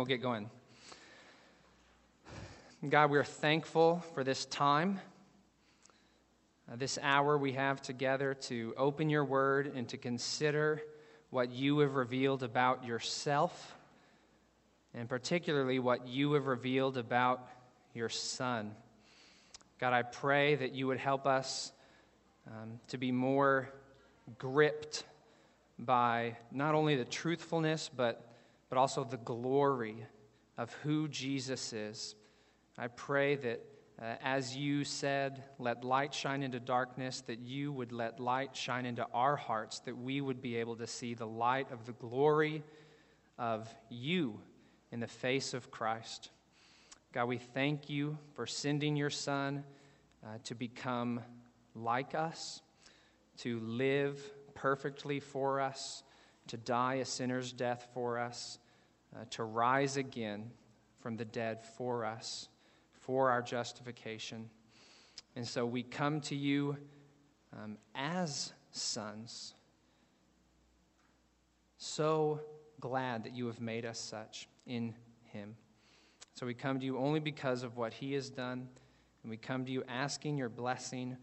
we'll get going. God, we're thankful for this time, uh, this hour we have together to open your word and to consider what you have revealed about yourself, and particularly what you have revealed about your Son. God, I pray that you would help us um, to be more gripped by not only the truthfulness, but, but also the glory of who Jesus is. I pray that uh, as you said, let light shine into darkness, that you would let light shine into our hearts, that we would be able to see the light of the glory of you in the face of Christ. God, we thank you for sending your Son uh, to become like us, to live perfectly for us, to die a sinner's death for us, uh, to rise again from the dead for us for our justification. And so we come to you um, as sons. So glad that you have made us such in Him. So we come to you only because of what He has done, and we come to you asking your blessing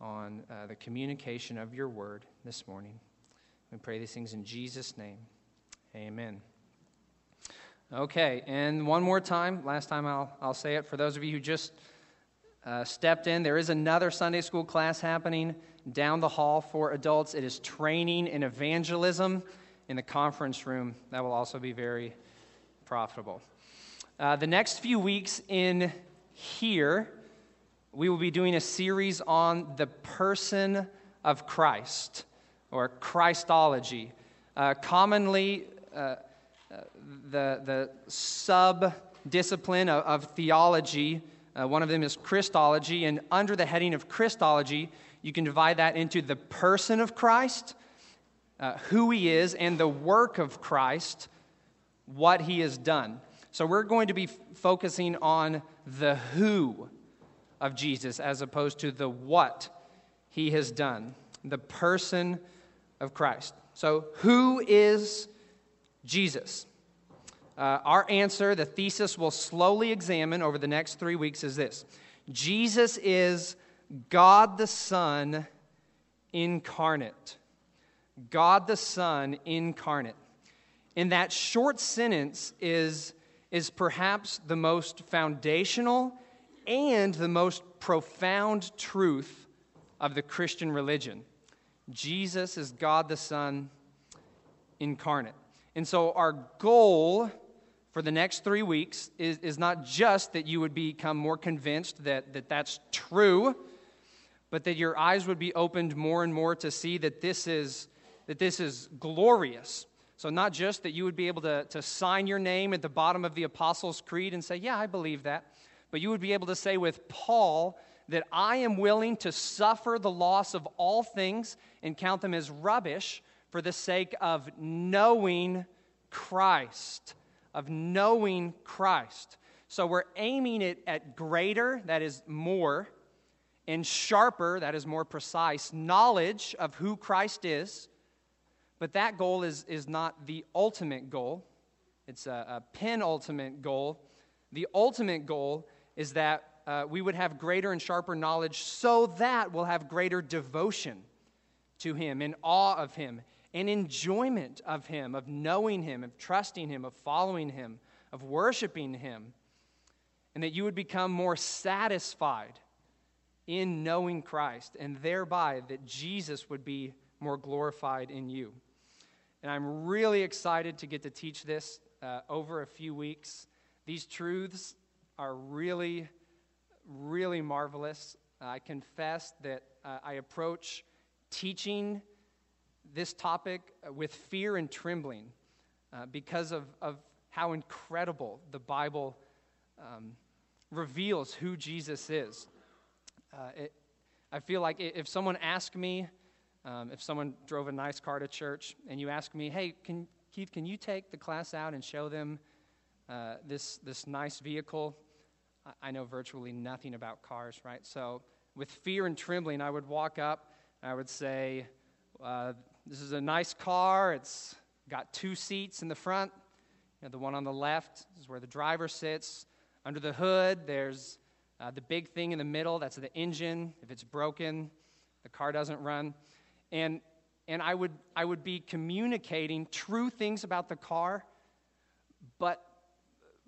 on uh, the communication of your word this morning. We pray these things in Jesus' name. Amen. Okay, and one more time, last time I'll, I'll say it for those of you who just uh, stepped in, there is another Sunday school class happening down the hall for adults. It is training in evangelism in the conference room. That will also be very profitable. Uh, the next few weeks in here, we will be doing a series on the person of Christ or Christology. Uh, commonly, uh, the, the sub discipline of, of, theology. Uh, one of them is Christology, and under the heading of Christology, you can divide that into the person of Christ, uh, who he is, and the work of Christ, what he has done. So we're going to be f- focusing on the who of Jesus as opposed to the what he has done, the person of Christ. So, who is Jesus. Uh, our answer, the thesis we'll slowly examine over the next three weeks, is this Jesus is God the Son incarnate. God the Son incarnate. In that short sentence is, is perhaps the most foundational and the most profound truth of the Christian religion. Jesus is God the Son incarnate. And so, our goal for the next three weeks is, is not just that you would become more convinced that, that that's true, but that your eyes would be opened more and more to see that this is, that this is glorious. So, not just that you would be able to, to sign your name at the bottom of the Apostles' Creed and say, Yeah, I believe that, but you would be able to say with Paul, that I am willing to suffer the loss of all things and count them as rubbish for the sake of knowing Christ, of knowing Christ. So we're aiming it at greater, that is more, and sharper, that is more precise, knowledge of who Christ is. But that goal is, is not the ultimate goal, it's a, a penultimate goal. The ultimate goal is that uh, we would have greater and sharper knowledge so that we'll have greater devotion to Him, in awe of Him, an enjoyment of Him, of knowing Him, of trusting Him, of following Him, of worshiping Him, and that you would become more satisfied in knowing Christ, and thereby that Jesus would be more glorified in you. And I'm really excited to get to teach this uh, over a few weeks. These truths are really, really marvelous. I confess that uh, I approach teaching this topic uh, with fear and trembling uh, because of, of how incredible the Bible um, reveals who Jesus is. Uh, it, I feel like if someone asked me, um, if someone drove a nice car to church and you ask me, hey, can, Keith, can you take the class out and show them uh, this, this nice vehicle? I know virtually nothing about cars, right? So, with fear and trembling, I would walk up, I would say, uh, this is a nice car. It's got two seats in the front. You know, the one on the left is where the driver sits. Under the hood, there's uh, the big thing in the middle. That's the engine. If it's broken, the car doesn't run. And, and I, would, I would be communicating true things about the car, but,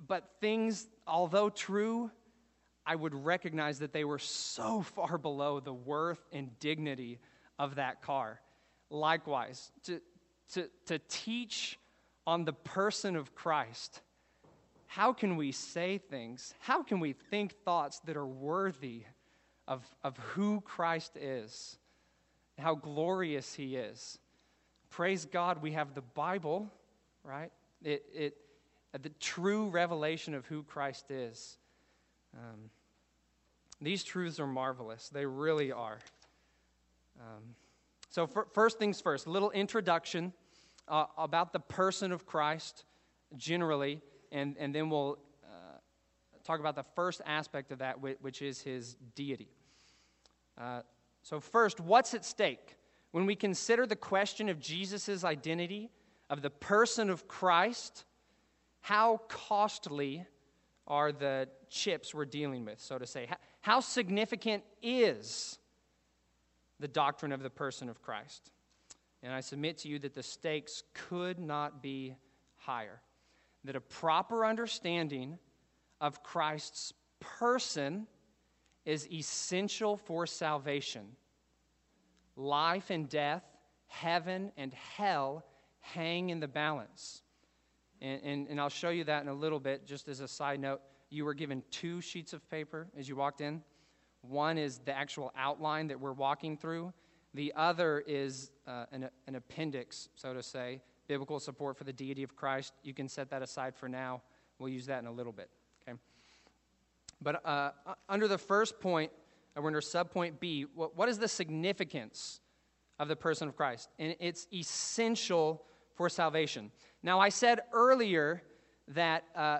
but things, although true, I would recognize that they were so far below the worth and dignity of that car. Likewise, to, to, to teach on the person of Christ, how can we say things? How can we think thoughts that are worthy of, of who Christ is, how glorious he is? Praise God, we have the Bible, right? It, it, the true revelation of who Christ is. Um, these truths are marvelous. They really are. Um, so, for, first things first, a little introduction uh, about the person of Christ generally, and, and then we'll uh, talk about the first aspect of that, which is his deity. Uh, so, first, what's at stake? When we consider the question of Jesus' identity, of the person of Christ, how costly are the chips we're dealing with, so to say? How significant is the doctrine of the person of Christ? And I submit to you that the stakes could not be higher. That a proper understanding of Christ's person is essential for salvation. Life and death, heaven and hell hang in the balance. And, and, and, I'll show you that in a little bit, just as a side note. You were given two sheets of paper as you walked in. One is the actual outline that we're walking through, the other is uh, an, an appendix, so to say, biblical support for the deity of Christ. You can set that aside for now. We'll use that in a little bit. Okay. But uh, under the first point, uh, we're under subpoint B. What, what is the significance of the person of Christ? And it's essential for salvation. Now, I said earlier that uh,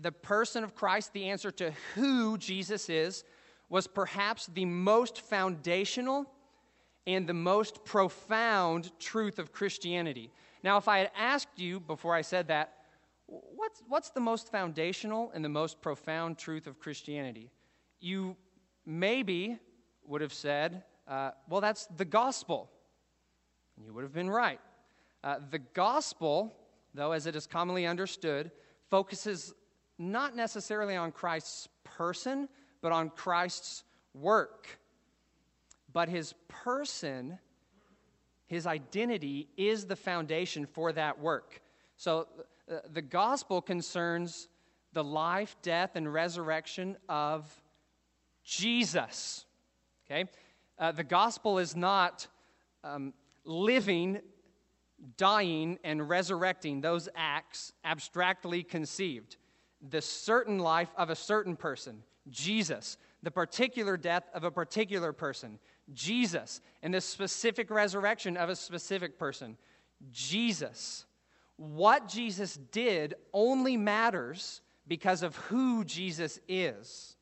the person of Christ, the answer to who Jesus is, was perhaps the most foundational and the most profound truth of Christianity. Now, if I had asked you before I said that, what's, what's the most foundational and the most profound truth of Christianity? You maybe would have said, uh, well, that's the gospel. And you would have been right. Uh, the gospel, though, as it is commonly understood, focuses not necessarily on Christ's person, but on Christ's work. But his person, his identity, is the foundation for that work. So uh, the gospel concerns the life, death, and resurrection of Jesus. Okay? Uh, the gospel is not um, living, dying, and resurrecting, those acts abstractly conceived. The certain life of a certain person, Jesus. The particular death of a particular person, Jesus, and the specific resurrection of a specific person, Jesus. What Jesus did only matters because of who Jesus is.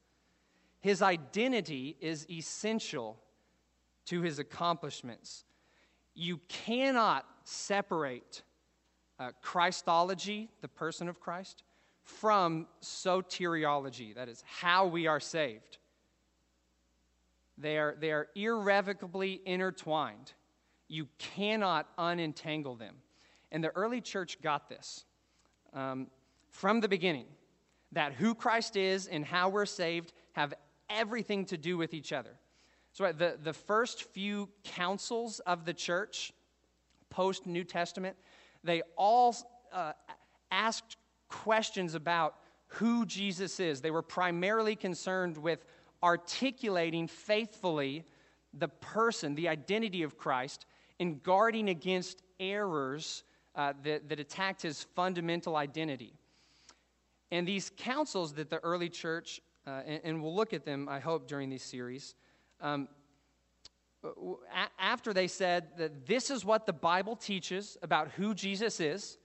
His identity is essential to his accomplishments. You cannot separate uh, Christology, the person of Christ, from soteriology, that is, how we are saved. They are, they are irrevocably intertwined. You cannot unentangle them. And the early church got this um, from the beginning that who Christ is and how we're saved have everything to do with each other. So, the, the first few councils of the church, post New Testament, they all uh, asked questions about who Jesus is. They were primarily concerned with articulating faithfully the person, the identity of Christ, and guarding against errors uh, that, that attacked his fundamental identity. And these councils that the early church, uh, and, and, we'll look at them, I hope, during these series, um, after they said that this is what the Bible teaches about who Jesus is,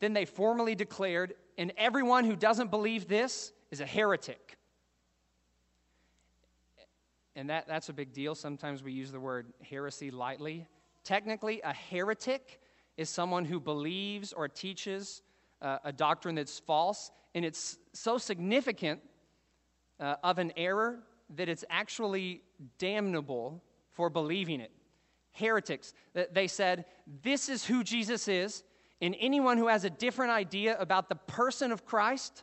then they formally declared, and everyone who doesn't believe this is a heretic and that, that's a big deal. Sometimes we use the word heresy lightly. Technically, a heretic is someone who believes or teaches uh, a doctrine that's false, and it's so significant uh, of an error that it's actually damnable for believing it. Heretics, they said, This is who Jesus is, and anyone who has a different idea about the person of Christ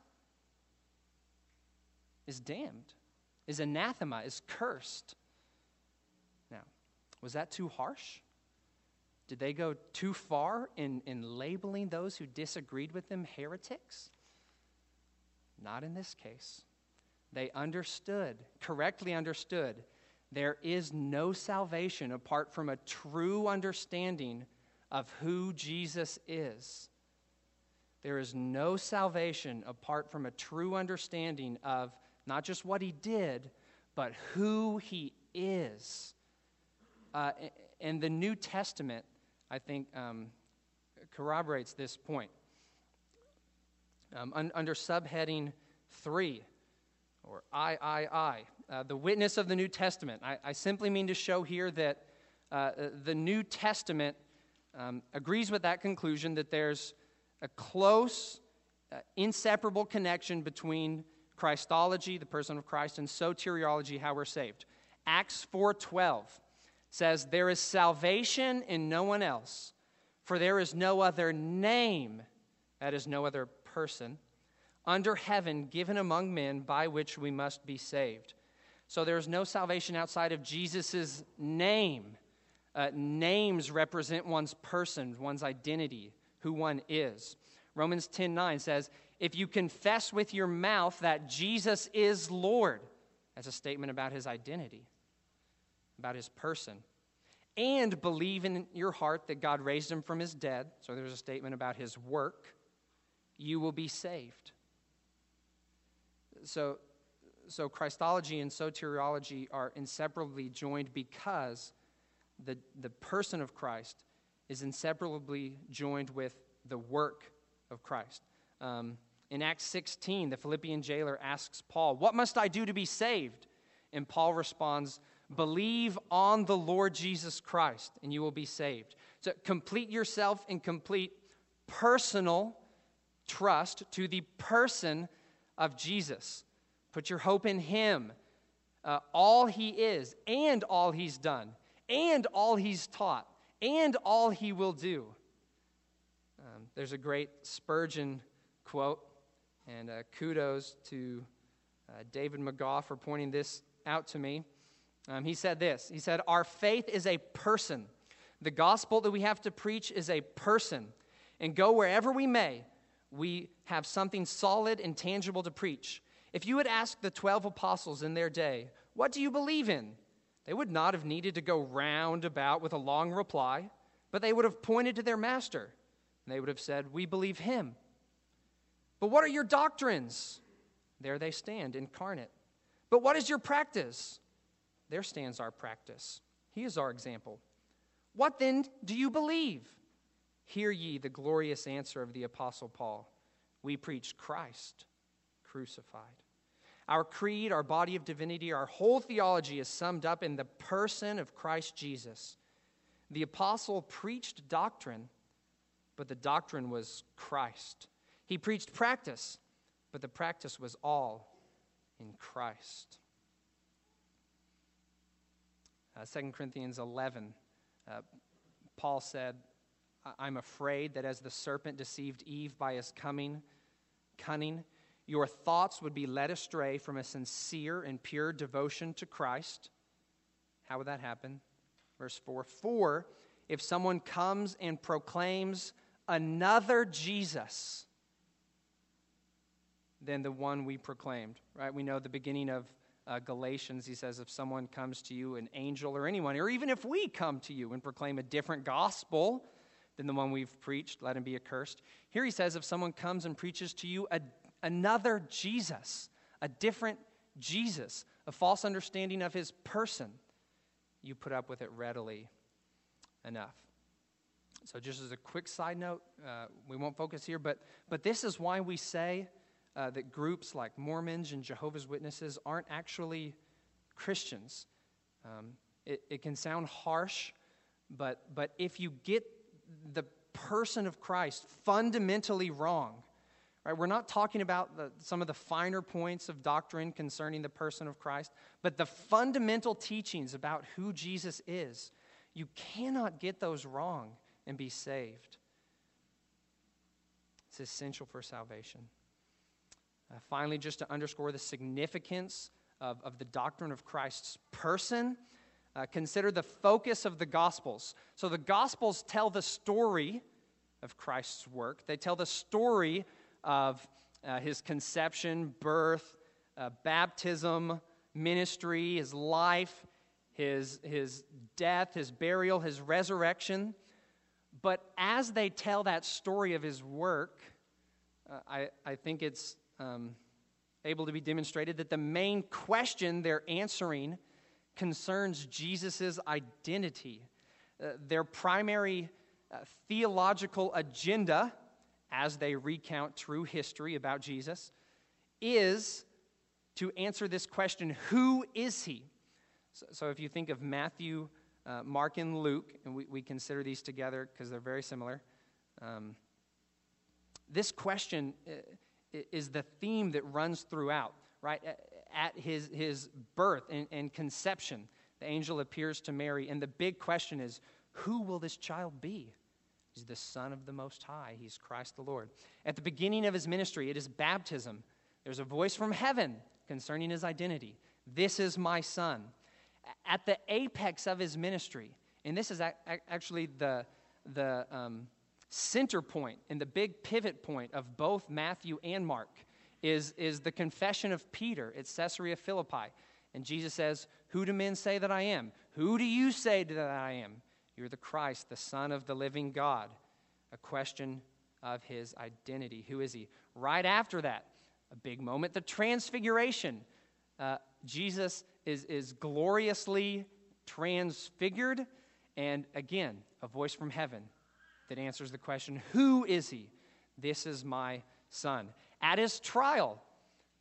is damned, is anathema, is cursed. Now, was that too harsh? Did they go too far in, in labeling those who disagreed with them heretics? Not in this case. They understood, correctly understood, there is no salvation apart from a true understanding of who Jesus is. There is no salvation apart from a true understanding of not just what he did, but who he is. Uh, and the New Testament, I think, um, corroborates this point. Um, un- under subheading 3, or I, I, I, uh, the witness of the New Testament, I, I simply mean to show here that uh, the New Testament um, agrees with that conclusion that there's a close, uh, inseparable connection between Christology, the person of Christ, and soteriology, how we're saved. Acts 4:12 says, "There is salvation in no one else, for there is no other name, that is no other person, under heaven given among men by which we must be saved." So there is no salvation outside of Jesus' name. Uh, names represent one's person, one's identity, who one is. Romans 10 9 says, If you confess with your mouth that Jesus is Lord, that's a statement about his identity, about his person, and believe in your heart that God raised him from his dead, so there's a statement about his work, you will be saved. So, so Christology and soteriology are inseparably joined because the, the person of Christ is inseparably joined with the work of Christ. Um, in Acts 16, the Philippian jailer asks Paul, What must I do to be saved? And Paul responds, Believe on the Lord Jesus Christ, and you will be saved. So complete yourself in complete personal trust to the person of Jesus. Put your hope in Him, uh, all He is, and all He's done, and all He's taught, and all He will do. Um, there's a great Spurgeon quote, and uh, kudos to uh, David McGaw for pointing this out to me. Um, he said this He said, Our faith is a person. The gospel that we have to preach is a person. And go wherever we may, we have something solid and tangible to preach. If you had asked the 12 apostles in their day, What do you believe in? They would not have needed to go round about with a long reply, but they would have pointed to their master and they would have said, We believe him. But what are your doctrines? There they stand, incarnate. But what is your practice? There stands our practice. He is our example. What then do you believe? Hear ye the glorious answer of the Apostle Paul We preach Christ crucified. Our creed, our body of divinity, our whole theology is summed up in the person of Christ Jesus. The apostle preached doctrine but the doctrine was Christ. He preached practice, but the practice was all in Christ. Uh, 2 Corinthians 11, uh, Paul said, I'm afraid that as the serpent deceived Eve by his coming, cunning, your thoughts would be led astray from a sincere and pure devotion to Christ. How would that happen? Verse 4 For if someone comes and proclaims another Jesus than the one we proclaimed, right? We know the beginning of uh, Galatians, he says, if someone comes to you, an angel or anyone, or even if we come to you and proclaim a different gospel than the one we've preached, let him be accursed. Here he says, if someone comes and preaches to you a, another Jesus, a different Jesus, a false understanding of his person, you put up with it readily enough. So, just as a quick side note, uh, we won't focus here, but, but this is why we say uh, that groups like Mormons and Jehovah's Witnesses aren't actually Christians. Um, it, it can sound harsh, but, but if you get the person of Christ fundamentally wrong, Right? We're not talking about the, some of the finer points of doctrine concerning the person of Christ, but the fundamental teachings about who Jesus is. You cannot get those wrong and be saved. It's essential for salvation. Uh, finally, just to underscore the significance of, of the doctrine of Christ's person, uh, consider the focus of the Gospels. So, the Gospels tell the story of Christ's work, they tell the story of uh, his conception, birth, uh, baptism, ministry, his life, his, his death, his burial, his resurrection. But as they tell that story of his work, uh, I, I think it's um, able to be demonstrated that the main question they're answering concerns Jesus' identity. Uh, their primary uh, theological agenda, as they recount true history about Jesus, is to answer this question who is he? So, so if you think of Matthew, uh, Mark, and Luke, and we, we consider these together because they're very similar, um, this question uh, is the theme that runs throughout, right? At his, his birth and, and conception, the angel appears to Mary, and the big question is who will this child be? He's the Son of the Most High. He's Christ the Lord. At the beginning of his ministry, it is baptism. There's a voice from heaven concerning his identity. This is my Son. At the apex of his ministry, and this is actually the, the um, center point and the big pivot point of both Matthew and Mark is, is the confession of Peter at Caesarea Philippi. And Jesus says, Who do men say that I am? Who do you say that I am? You're the Christ, the Son of the living God. A question of his identity. Who is he? Right after that, a big moment, the transfiguration. Uh, Jesus is, is gloriously transfigured. And again, a voice from heaven that answers the question Who is he? This is my son. At his trial,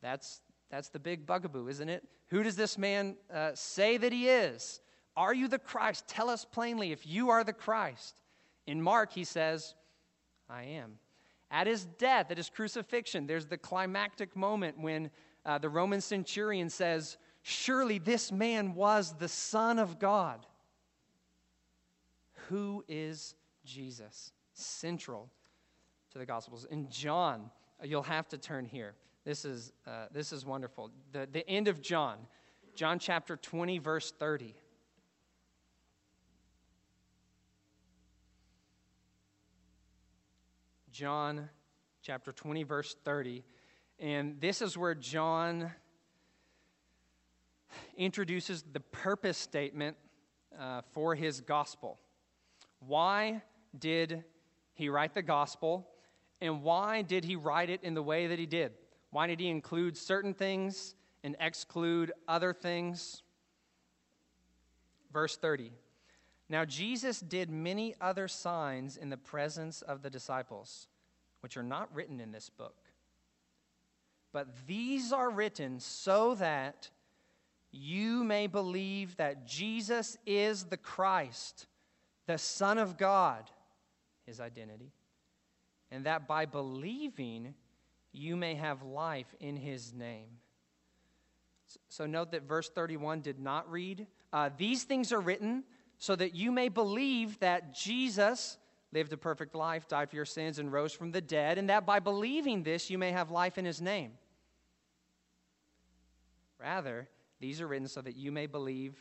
that's, that's the big bugaboo, isn't it? Who does this man uh, say that he is? Are you the Christ? Tell us plainly if you are the Christ. In Mark, he says, I am. At his death, at his crucifixion, there's the climactic moment when uh, the Roman centurion says, Surely this man was the Son of God. Who is Jesus, central to the Gospels. In John, you'll have to turn here. This is, uh, this is wonderful. The, the end of John, John chapter 20, verse 30. John chapter 20, verse 30. And this is where John introduces the purpose statement uh, for his gospel. Why did he write the gospel? And why did he write it in the way that he did? Why did he include certain things and exclude other things? Verse 30. Now, Jesus did many other signs in the presence of the disciples, which are not written in this book. But these are written so that you may believe that Jesus is the Christ the Son of God, his identity, and that by believing you may have life in his name. So note that verse 31 did not read, uh, These things are written so that you may believe that Jesus lived a perfect life, died for your sins, and rose from the dead, and that by believing this you may have life in his name. Rather, these are written so that you may believe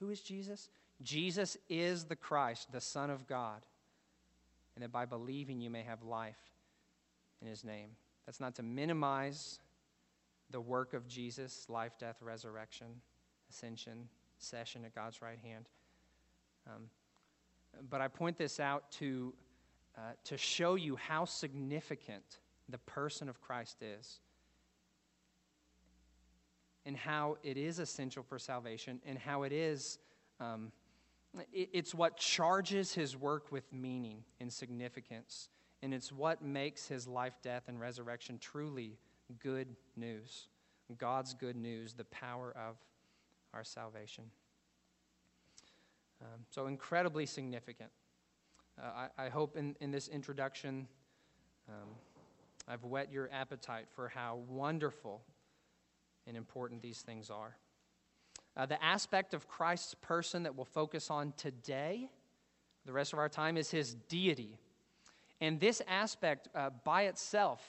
who is Jesus? Jesus is the Christ, the Son of God, and that by believing you may have life in his name. That's not to minimize the work of Jesus life, death, resurrection, ascension, session at God's right hand. Um, but I point this out to, uh, to show you how significant the person of Christ is and how it is essential for salvation and how it is um, it's what charges his work with meaning and significance, and it's what makes his life, death, and resurrection truly good news. God's good news, the power of our salvation. Um, so, incredibly significant. Uh, I, I, hope in, in this introduction, um, I've whet your appetite for how wonderful and important these things are. Uh, the aspect of Christ's person that we'll focus on today, the rest of our time, is his deity. And this aspect uh, by itself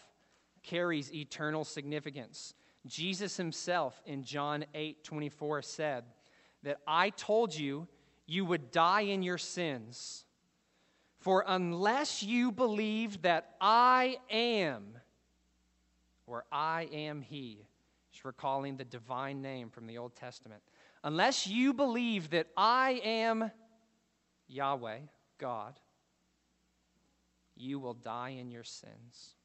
carries eternal significance. Jesus himself in John 8 24 said that I told you you would die in your sins. For unless you believe that I am, or I am He, he's recalling the divine name from the Old Testament. Unless you believe that I am Yahweh, God, you will die in your sins.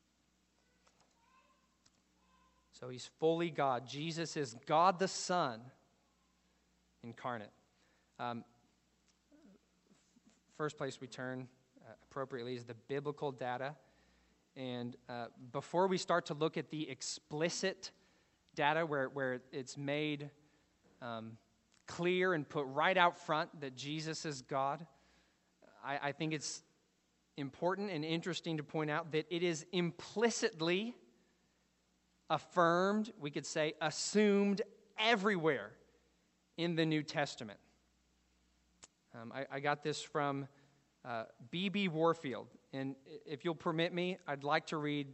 So he's fully God. Jesus is God the Son incarnate. Um, first place we turn uh, appropriately is the biblical data. And uh, before we start to look at the explicit data where, where it's made um, clear and put right out front that Jesus is God, I, I think it's important and interesting to point out that it is implicitly affirmed, we could say assumed everywhere in the New Testament. Um, I, I, got this from B.B. Uh, Warfield. And if you'll permit me, I'd like to read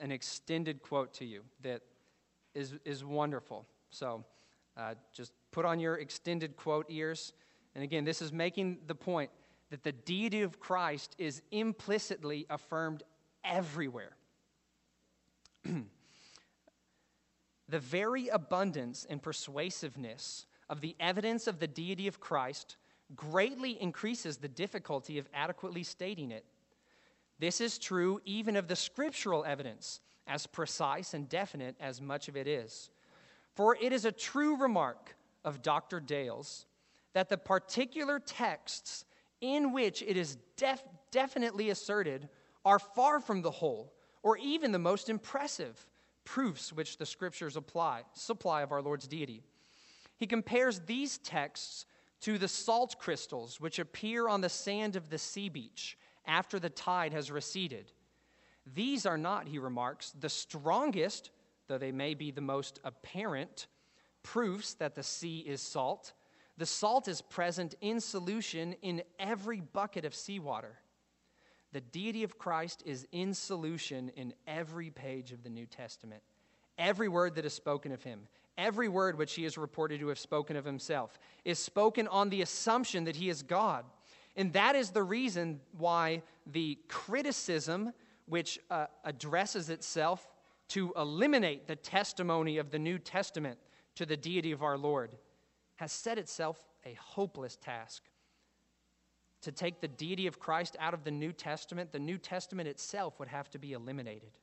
an extended quote to you that is, is wonderful. So uh, just put on your extended quote ears. And again, this is making the point that the deity of Christ is implicitly affirmed everywhere. the very abundance and persuasiveness of the evidence of the deity of Christ greatly increases the difficulty of adequately stating it. This is true even of the scriptural evidence, as precise and definite as much of it is. For it is a true remark of Dr. Dale's that the particular texts in which it is def- definitely asserted are far from the whole, or even the most impressive proofs which the scriptures apply, supply of our Lord's deity. He compares these texts to the salt crystals which appear on the sand of the sea beach after the tide has receded. These are not, he remarks, the strongest, though they may be the most apparent, proofs that the sea is salt. The salt is present in solution in every bucket of seawater. The deity of Christ is in solution in every page of the New Testament. Every word that is spoken of him, Every word which he is reported to have spoken of himself is spoken on the assumption that he is God. And that is the reason why the criticism which uh, addresses itself to eliminate the testimony of the New Testament to the deity of our Lord has set itself a hopeless task. To take the deity of Christ out of the New Testament, the New Testament itself would have to be eliminated.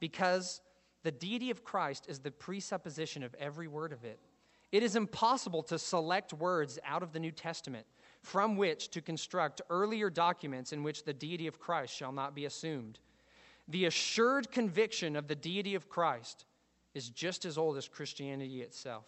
Because the deity of Christ is the presupposition of every word of it. It is impossible to select words out of the New Testament from which to construct earlier documents in which the deity of Christ shall not be assumed. The assured conviction of the deity of Christ is just as old as Christianity itself.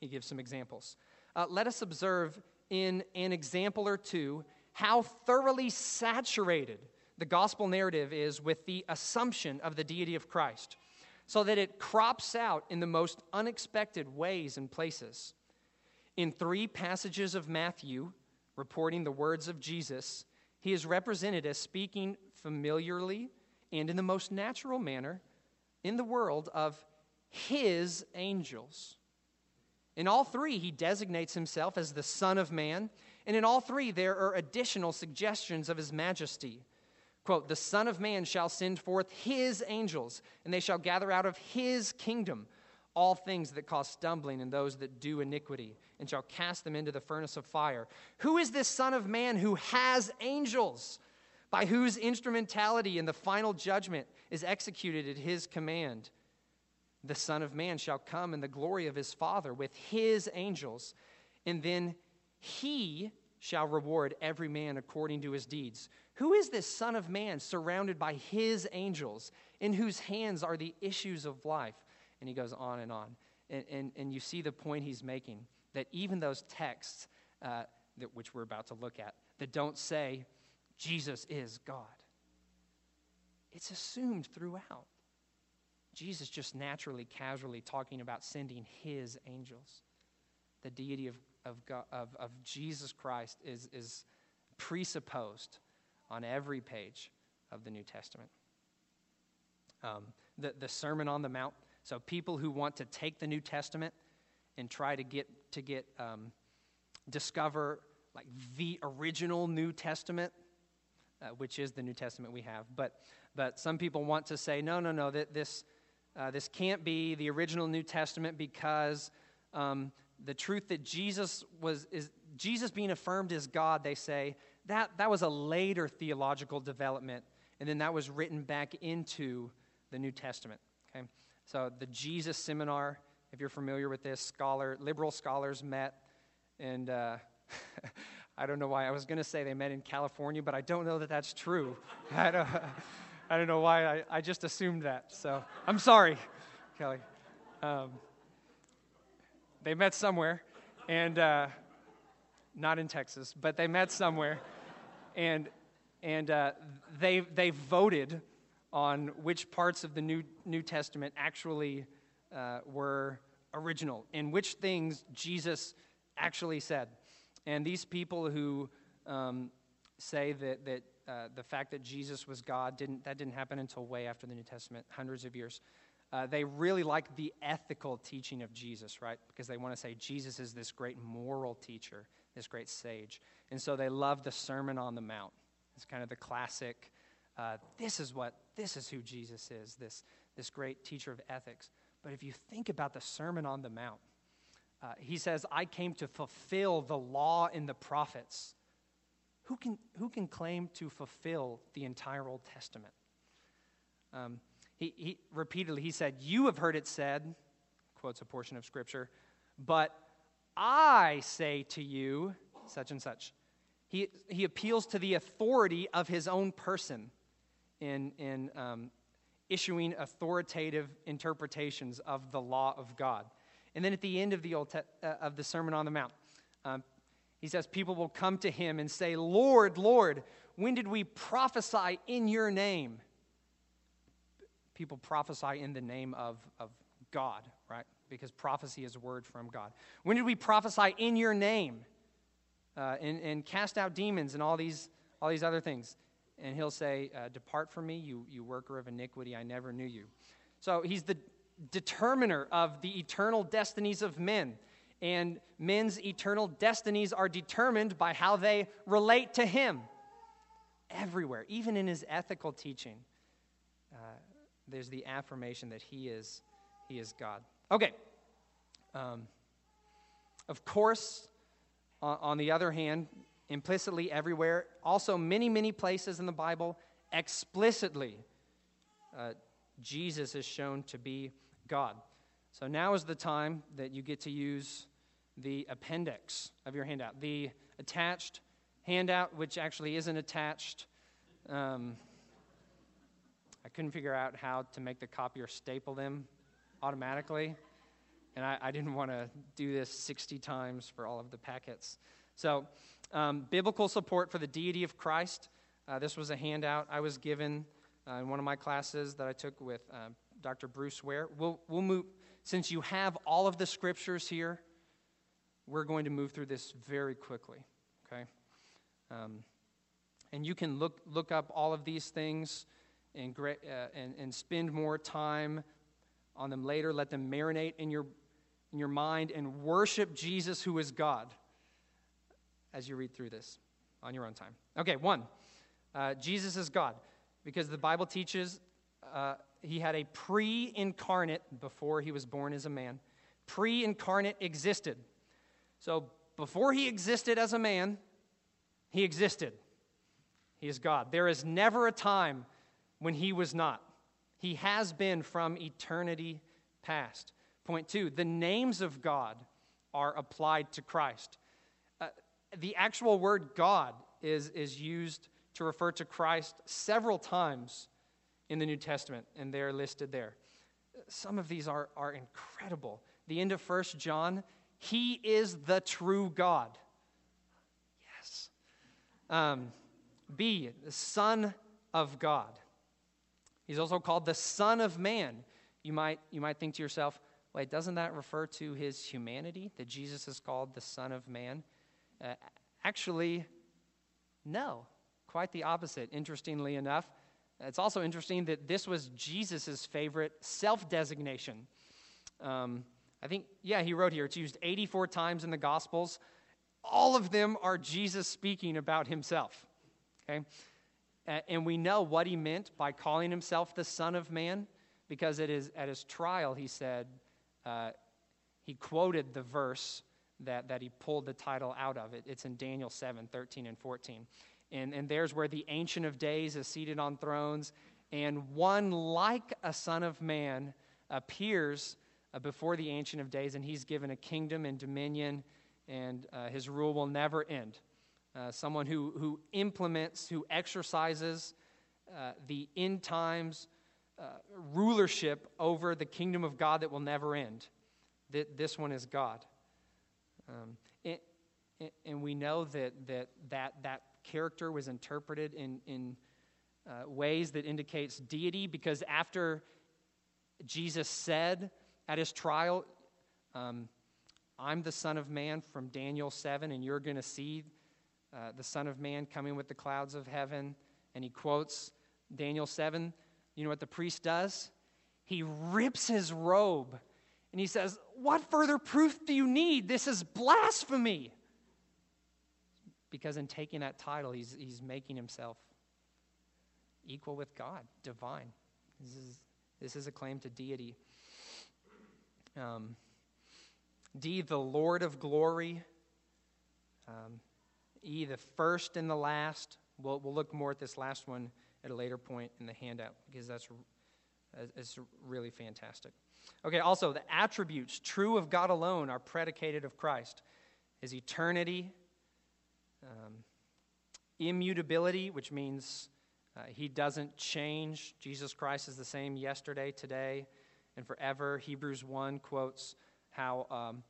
He gives some examples. Uh, let us observe in an example or two how thoroughly saturated the gospel narrative is with the assumption of the deity of Christ so that it crops out in the most unexpected ways and places. In three passages of Matthew, reporting the words of Jesus, he is represented as speaking familiarly and in the most natural manner in the world of his angels. In all three, he designates himself as the Son of Man, and in all three, there are additional suggestions of his majesty. Quote, the Son of Man shall send forth his angels, and they shall gather out of his kingdom all things that cause stumbling and those that do iniquity, and shall cast them into the furnace of fire. Who is this Son of Man who has angels, by whose instrumentality in the final judgment is executed at his command? The Son of Man shall come in the glory of his Father with his angels, and then he shall reward every man according to his deeds. Who is this Son of Man surrounded by his angels, in whose hands are the issues of life? And he goes on and on. And, and, and you see the point he's making that even those texts, uh, that, which we're about to look at, that don't say Jesus is God, it's assumed throughout. Jesus just naturally, casually talking about sending his angels. The deity of, of, God, of, of Jesus Christ is, is presupposed on every page of the New Testament. Um, the, the Sermon on the Mount. So, people who want to take the New Testament and try to get, to get um, discover like the original New Testament, uh, which is the New Testament we have. But, but some people want to say, no, no, no, that this, uh, this can't be the original New Testament because um, the truth that Jesus was, is Jesus being affirmed as God, they say, that, that was a later theological development, and then that was written back into the New Testament. Okay? So the Jesus Seminar, if you're familiar with this, scholar, liberal scholars met, and uh, I don't know why. I was going to say they met in California, but I don't know that that's true. I don't, I don't know why. I, I just assumed that. So I'm sorry, Kelly. Um, they met somewhere, and uh, not in Texas, but they met somewhere, and and uh, they they voted on which parts of the New New Testament actually uh, were original and which things Jesus actually said. And these people who um, say that, that uh, the fact that Jesus was God didn't, that didn't happen until way after the New Testament, hundreds of years. Uh, they really like the ethical teaching of Jesus, right? Because they want to say Jesus is this great moral teacher, this great sage. And so they love the Sermon on the Mount. It's kind of the classic, uh, this is what, this is who Jesus is, this, this great teacher of ethics. But if you think about the Sermon on the Mount, uh, he says, I came to fulfill the law and the prophets. Who can, who can claim to fulfill the entire Old Testament? Um, he, he repeatedly he said, "You have heard it said," quotes a portion of Scripture, but I say to you, such and such. He, he appeals to the authority of his own person in, in um, issuing authoritative interpretations of the law of God. And then at the end of the, Old Te- uh, of the Sermon on the Mount, um, he says, People will come to him and say, Lord, Lord, when did we prophesy in your name? People prophesy in the name of, of God, right? Because prophecy is a word from God. When did we prophesy in your name uh, and, and cast out demons and all these, all these other things? And he'll say, uh, Depart from me, you, you worker of iniquity, I never knew you. So he's the, determiner of the eternal destinies of men. And men's eternal destinies are determined by how they relate to him. Everywhere, even in his ethical teaching, there's the affirmation that he is, he is God. Okay. Um, of course, on, on the other hand, implicitly everywhere, also many, many places in the Bible, explicitly, uh, Jesus is shown to be God. So now is the time that you get to use the appendix of your handout, the attached handout, which actually isn't attached. Um, I couldn't figure out how to make the copier staple them automatically, and I, I didn't want to do this 60 times for all of the packets. So, um, biblical support for the deity of Christ. Uh, this was a handout I was given uh, in one of my classes that I took with uh, Dr. Bruce Ware. We'll, we'll move, since you have all of the scriptures here, we're going to move through this very quickly, okay? Um, and you can look, look up all of these things and, uh, and, and spend more time on them later. Let them marinate in your, in your mind and worship Jesus, who is God, as you read through this on your own time. Okay, one, uh, Jesus is God, because the Bible teaches uh, he had a pre incarnate before he was born as a man. Pre incarnate existed. So before he existed as a man, he existed. He is God. There is never a time when he was not. He has been from eternity past. Point two the names of God are applied to Christ. Uh, the actual word God is, is used to refer to Christ several times in the New Testament, and they're listed there. Some of these are, are incredible. The end of First John, he is the true God. Yes. Um, B, the Son of God. He's also called the Son of Man. You might, you might think to yourself, wait, doesn't that refer to his humanity, that Jesus is called the Son of Man? Uh, actually, no, quite the opposite, interestingly enough. It's also interesting that this was Jesus' favorite self designation. Um, I think, yeah, he wrote here, it's used 84 times in the Gospels. All of them are Jesus speaking about himself. Okay? And we know what he meant by calling himself the Son of Man, because it is, at his trial, he said, uh, he quoted the verse that, that he pulled the title out of. It, it's in Daniel 7 13 and 14. And, and there's where the Ancient of Days is seated on thrones, and one like a Son of Man appears uh, before the Ancient of Days, and he's given a kingdom and dominion, and uh, his rule will never end. Uh, someone who, who implements, who exercises uh, the end times uh, rulership over the kingdom of God that will never end. Th- this one is God. Um, it, and we know that, that that, that character was interpreted in, in uh, ways that indicates deity because after Jesus said at his trial, um, I'm the Son of Man from Daniel 7, and you're going to see uh, the Son of Man coming with the clouds of heaven. And he quotes Daniel 7. You know what the priest does? He rips his robe and he says, What further proof do you need? This is blasphemy. Because in taking that title, he's, he's making himself equal with God, divine. This is, this is a claim to deity. Um, D, the Lord of glory. Um, E, the first and the last. We'll, we'll look more at this last one at a later point in the handout because that's, that's really fantastic. Okay, also, the attributes true of God alone are predicated of Christ His eternity, um, immutability, which means uh, He doesn't change. Jesus Christ is the same yesterday, today, and forever. Hebrews 1 quotes how um,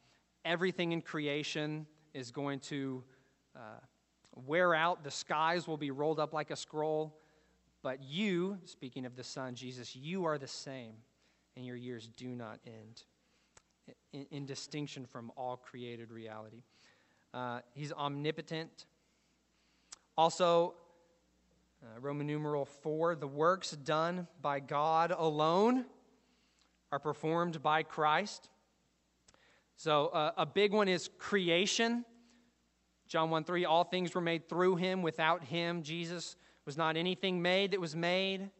everything in creation is going to uh, wear out, the skies will be rolled up like a scroll. But you, speaking of the Son, Jesus, you are the same, and your years do not end, in, in distinction from all created reality. Uh, he's omnipotent. Also, uh, Roman numeral 4 the works done by God alone are performed by Christ. So, uh, a big one is creation. John 1 3, all things were made through him. Without him, Jesus was not anything made that was made.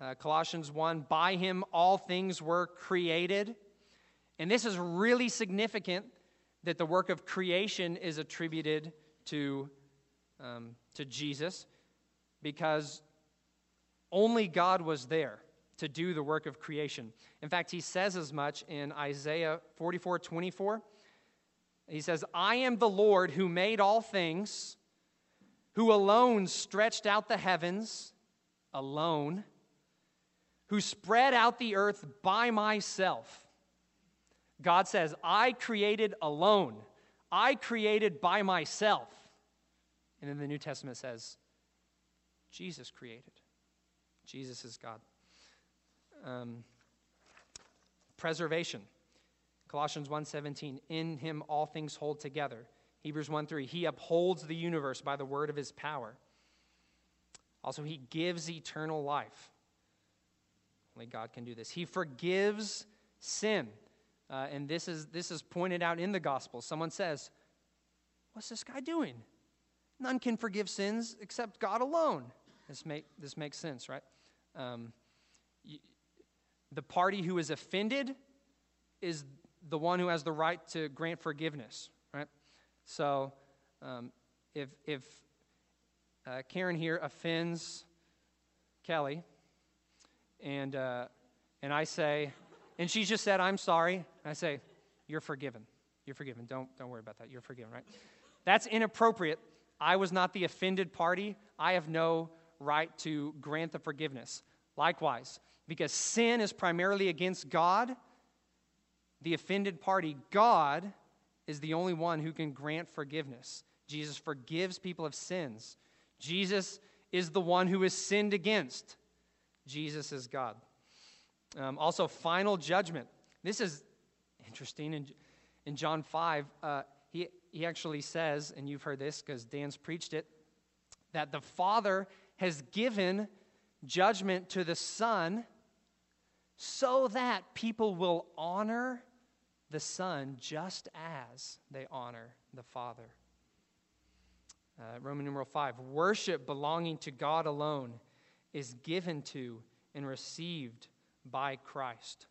Uh, Colossians 1, by him all things were created. And this is really significant that the work of creation is attributed to, um, to Jesus because only God was there to do the work of creation. In fact, he says as much in Isaiah 44 24. He says, I am the Lord who made all things, who alone stretched out the heavens, alone, who spread out the earth by myself. God says, I created alone. I created by myself. And then the New Testament says, Jesus created. Jesus is God. Um, preservation. Colossians 1:17, in him all things hold together. Hebrews 1:3, he upholds the universe by the word of his power. Also, he gives eternal life. Only God can do this. He forgives sin. Uh, and this is, this is pointed out in the gospel. Someone says, What's this guy doing? None can forgive sins except God alone. This, make, this makes sense, right? Um, the party who is offended is the one who has the right to grant forgiveness, right? So um, if, if uh, Karen here offends Kelly, and, uh, and I say, and she just said, I'm sorry, I say, You're forgiven. You're forgiven. Don't, don't worry about that. You're forgiven, right? That's inappropriate. I was not the offended party. I have no right to grant the forgiveness. Likewise, because sin is primarily against God, the offended party, God is the only one who can grant forgiveness. Jesus forgives people of sins. Jesus is the one who is sinned against. Jesus is God. Um, also, final judgment. This is interesting. In, in John 5, uh, he, he actually says, and you've heard this because Dan's preached it, that the Father has given judgment to the Son so that people will honor the Son just as they honor the Father. Uh, Roman numeral 5 Worship belonging to God alone is given to and received by Christ.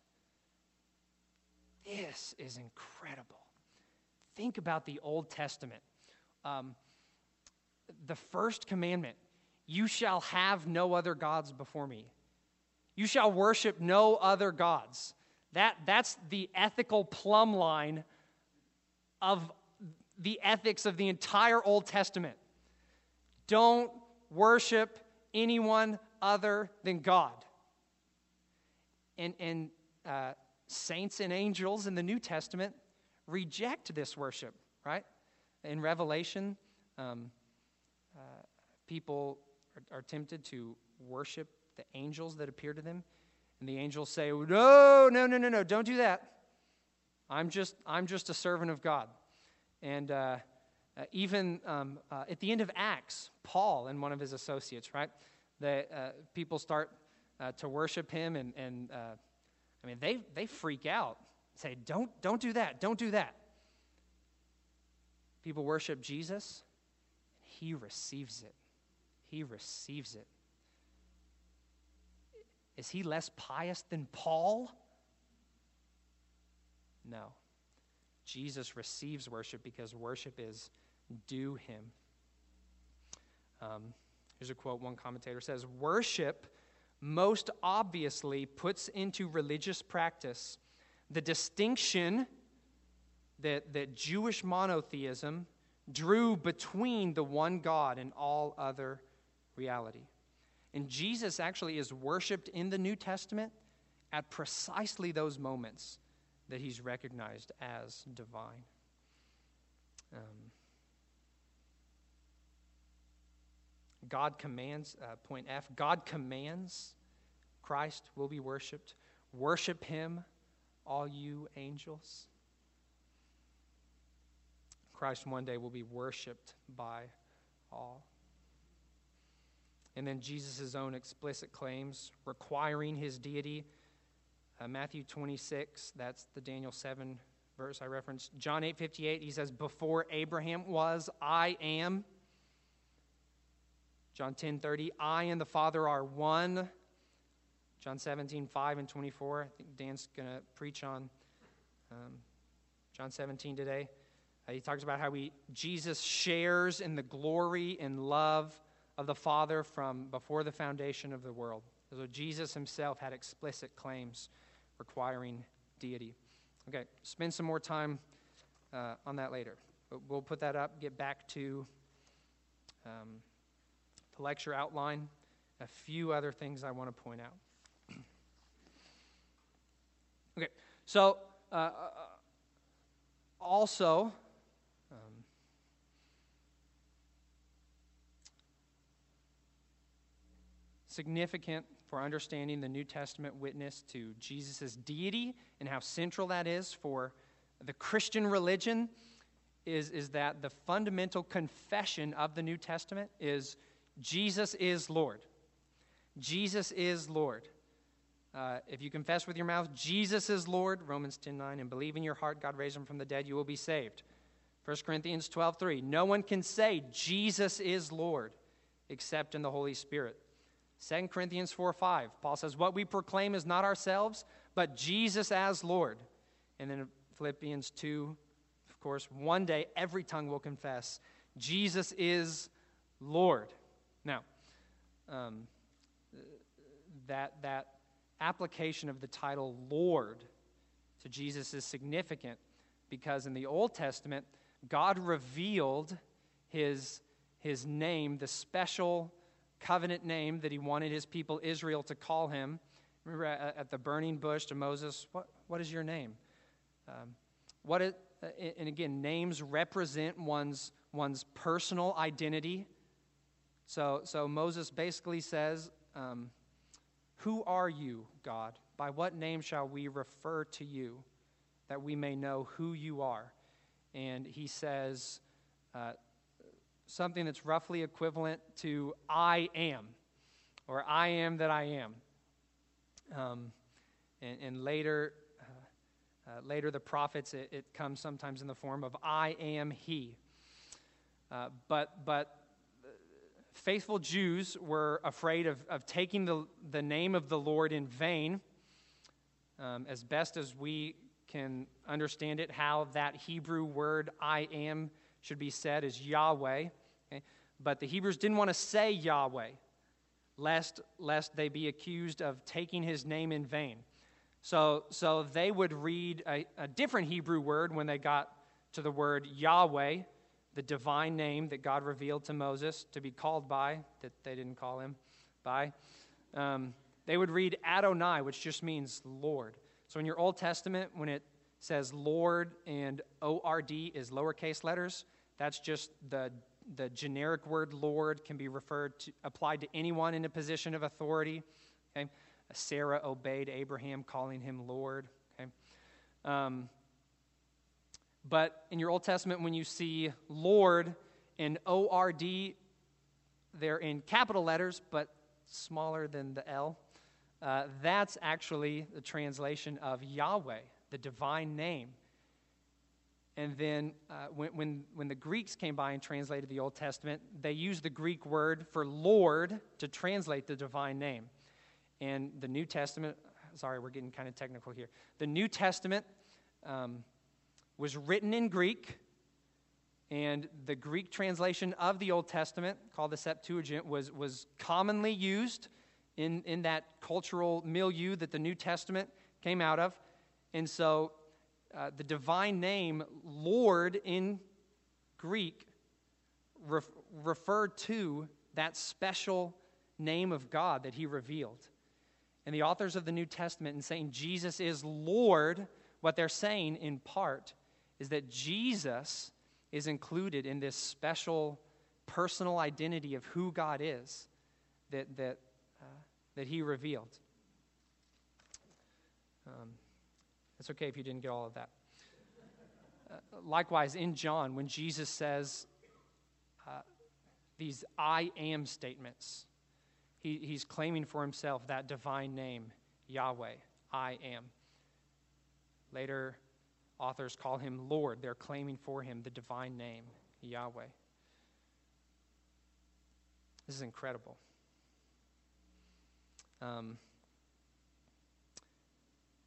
This is incredible. Think about the Old Testament. Um, the first commandment you shall have no other gods before me. You shall worship no other gods. That, that's the ethical plumb line of the ethics of the entire Old Testament. Don't worship anyone other than God. And, and uh, saints and angels in the New Testament reject this worship, right? In Revelation, um, uh, people are, are tempted to worship the angels that appear to them. And the angels say, No, no, no, no, no, don't do that. I'm just, I'm just a servant of God. And uh, uh, even um, uh, at the end of Acts, Paul and one of his associates, right? The, uh, people start uh, to worship him, and, and uh, I mean, they, they freak out. Say, don't, don't do that, don't do that. People worship Jesus, and he receives it. He receives it. Is he less pious than Paul? No. Jesus receives worship because worship is due him. Um, here's a quote one commentator says Worship most obviously puts into religious practice the distinction that, that Jewish monotheism drew between the one God and all other reality. And Jesus actually is worshiped in the New Testament at precisely those moments that he's recognized as divine. Um, God commands, uh, point F, God commands Christ will be worshiped. Worship him, all you angels. Christ one day will be worshiped by all. And then Jesus' own explicit claims requiring his deity. Uh, Matthew 26, that's the Daniel 7 verse I referenced. John 8 58, he says, Before Abraham was, I am. John 10 30, I and the Father are one. John 17 5 and 24. I think Dan's going to preach on um, John 17 today. Uh, he talks about how we, Jesus shares in the glory and love of the Father from before the foundation of the world. So Jesus himself had explicit claims requiring deity. Okay, spend some more time uh, on that later. But we'll put that up, get back to um, the lecture outline. A few other things I want to point out. okay, so uh, uh, also, significant for understanding the New Testament witness to Jesus' deity and how central that is for the Christian religion is, is that the fundamental confession of the New Testament is Jesus is Lord. Jesus is Lord. Uh, if you confess with your mouth Jesus is Lord, Romans 10 9, and believe in your heart God raised him from the dead, you will be saved. 1 Corinthians 12 3. No one can say Jesus is Lord except in the Holy Spirit. 2 Corinthians 4 5, Paul says, What we proclaim is not ourselves, but Jesus as Lord. And then Philippians 2, of course, one day every tongue will confess Jesus is Lord. Now, um, that, that application of the title Lord to Jesus is significant because in the Old Testament, God revealed his, his name, the special covenant name that he wanted his people Israel to call him. Remember at the burning bush to Moses, what, what is your name? Um, uh, and again, names represent one's, one's personal identity. So, so Moses basically says, um, Who are you, God? By what name shall we refer to you that we may know who you are? And he says uh, something that's roughly equivalent to I am, or I am that I am. Um, and, and, later, uh, uh, later the prophets, it, it, comes sometimes in the form of I am He. Uh, but, but faithful Jews were afraid of, of taking the, the name of the Lord in vain. Um, as best as we can understand it, how that Hebrew word I am should be said is Yahweh. Okay? But the Hebrews didn't want to say Yahweh, lest, lest they be accused of taking his name in vain. So, so they would read a, a different Hebrew word when they got to the word Yahweh, the divine name that God revealed to Moses to be called by, that they didn't call him by. Um, they would read Adonai, which just means Lord. So in your Old Testament, when it says Lord and ORD is lowercase letters, that's just the, the generic word Lord can be referred to, applied to anyone in a position of authority. Okay? Sarah obeyed Abraham, calling him Lord. Okay? Um, but in your Old Testament, when you see Lord and ORD, they're in capital letters, but smaller than the L. Uh, that's actually the translation of Yahweh, the divine name. And then uh, when, when, when the Greeks came by and translated the Old Testament, they used the Greek word for Lord to translate the divine name. And the New Testament, sorry, we're getting kind of technical here. The New Testament, um, was written in Greek, and the Greek translation of the Old Testament, called the Septuagint, was, was commonly used in, in that cultural milieu that the New Testament came out of. And so uh, the divine name, Lord, in Greek, ref, referred to that special name of God that he revealed. And the authors of the New Testament, in saying Jesus is Lord, what they're saying in part is that Jesus is included in this special personal identity of who God is that, that, uh, that he revealed. Um, it's okay if you didn't get all of that. Uh, likewise, in John, when Jesus says uh, these I am statements, he, he's claiming for himself that divine name, Yahweh, I am. Later, Authors call him Lord. They're claiming for him the divine name, Yahweh. This is incredible. Um,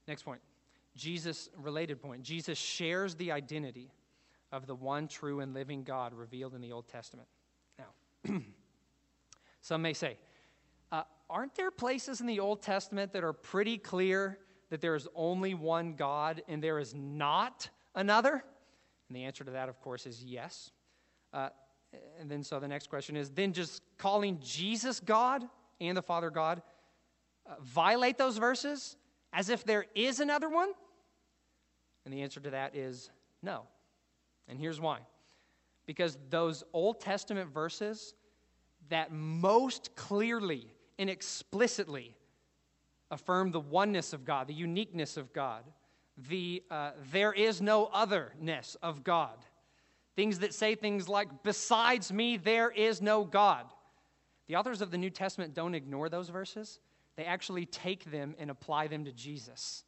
next point Jesus, related point. Jesus shares the identity of the one true and living God revealed in the Old Testament. Now, some may say, uh, aren't there places in the Old Testament that are pretty clear that there is only one God and there is not another? And the answer to that, of course, is yes. Uh, and then, so the next question is then just calling Jesus God and the Father God uh, violate those verses as if there is another one? And the answer to that is no. And here's why because those Old Testament verses that most clearly and explicitly affirm the oneness of God, the uniqueness of God, the uh, there is no otherness of God. Things that say things like, besides me, there is no God. The authors of the New Testament don't ignore those verses, they actually take them and apply them to Jesus.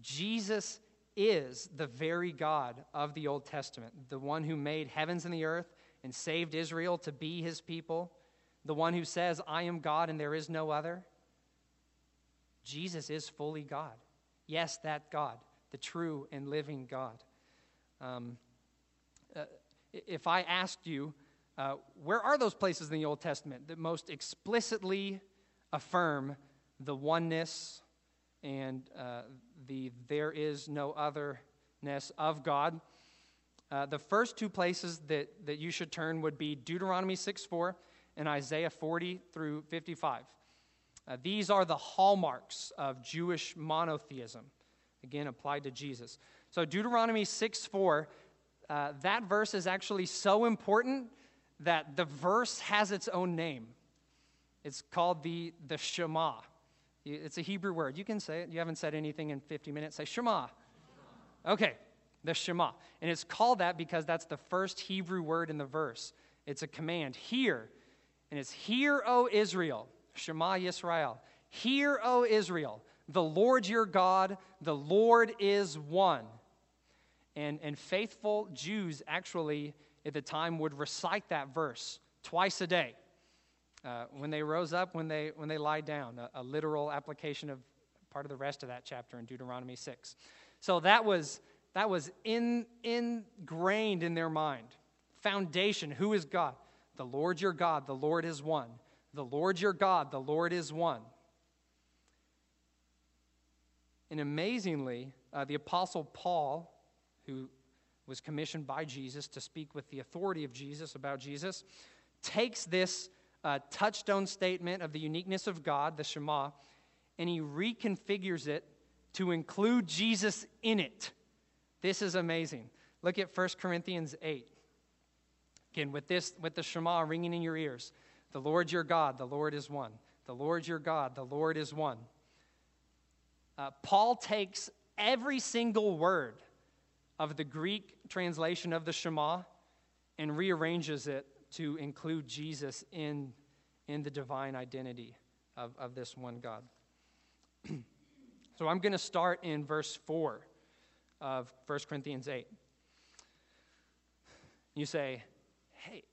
Jesus is the very God of the Old Testament, the one who made heavens and the earth and saved Israel to be his people, the one who says, I am God and there is no other. Jesus is fully God. Yes, that God, the true and living God. Um, uh, if I asked you, uh, where are those places in the Old Testament that most explicitly affirm the oneness and uh, the there is no otherness of God? Uh, the first two places that, that you should turn would be Deuteronomy 6 4 and Isaiah 40 through 55. Uh, these are the hallmarks of Jewish monotheism, again, applied to Jesus. So, Deuteronomy 6 4, uh, that verse is actually so important that the verse has its own name. It's called the, the Shema. It's a Hebrew word. You can say it. You haven't said anything in 50 minutes. Say Shema. Okay, the Shema. And it's called that because that's the first Hebrew word in the verse. It's a command. Hear. And it's Hear, O Israel. Shema Yisrael. Hear, O Israel. The Lord your God, the Lord is one. And, and faithful Jews actually at the time would recite that verse twice a day. Uh, when they rose up, when they, when they lied down, a, a, literal application of part of the rest of that chapter in Deuteronomy 6. So that was, that was in, ingrained in their mind. Foundation who is God? The Lord your God, the Lord is one. The Lord your God, the Lord is one. And amazingly, uh, the Apostle Paul, who was commissioned by Jesus to speak with the authority of Jesus about Jesus, takes this uh, touchstone statement of the uniqueness of God, the Shema, and he reconfigures it to include Jesus in it. This is amazing. Look at 1 Corinthians 8. Again, with this, with the Shema ringing in your ears, the Lord your God, the Lord is one. The Lord your God, the Lord is one. Uh, Paul takes every single word of the Greek translation of the Shema and rearranges it to include Jesus in, in the divine identity of, of this one God. so I'm going to start in verse 4 of 1 Corinthians 8. You say, hey,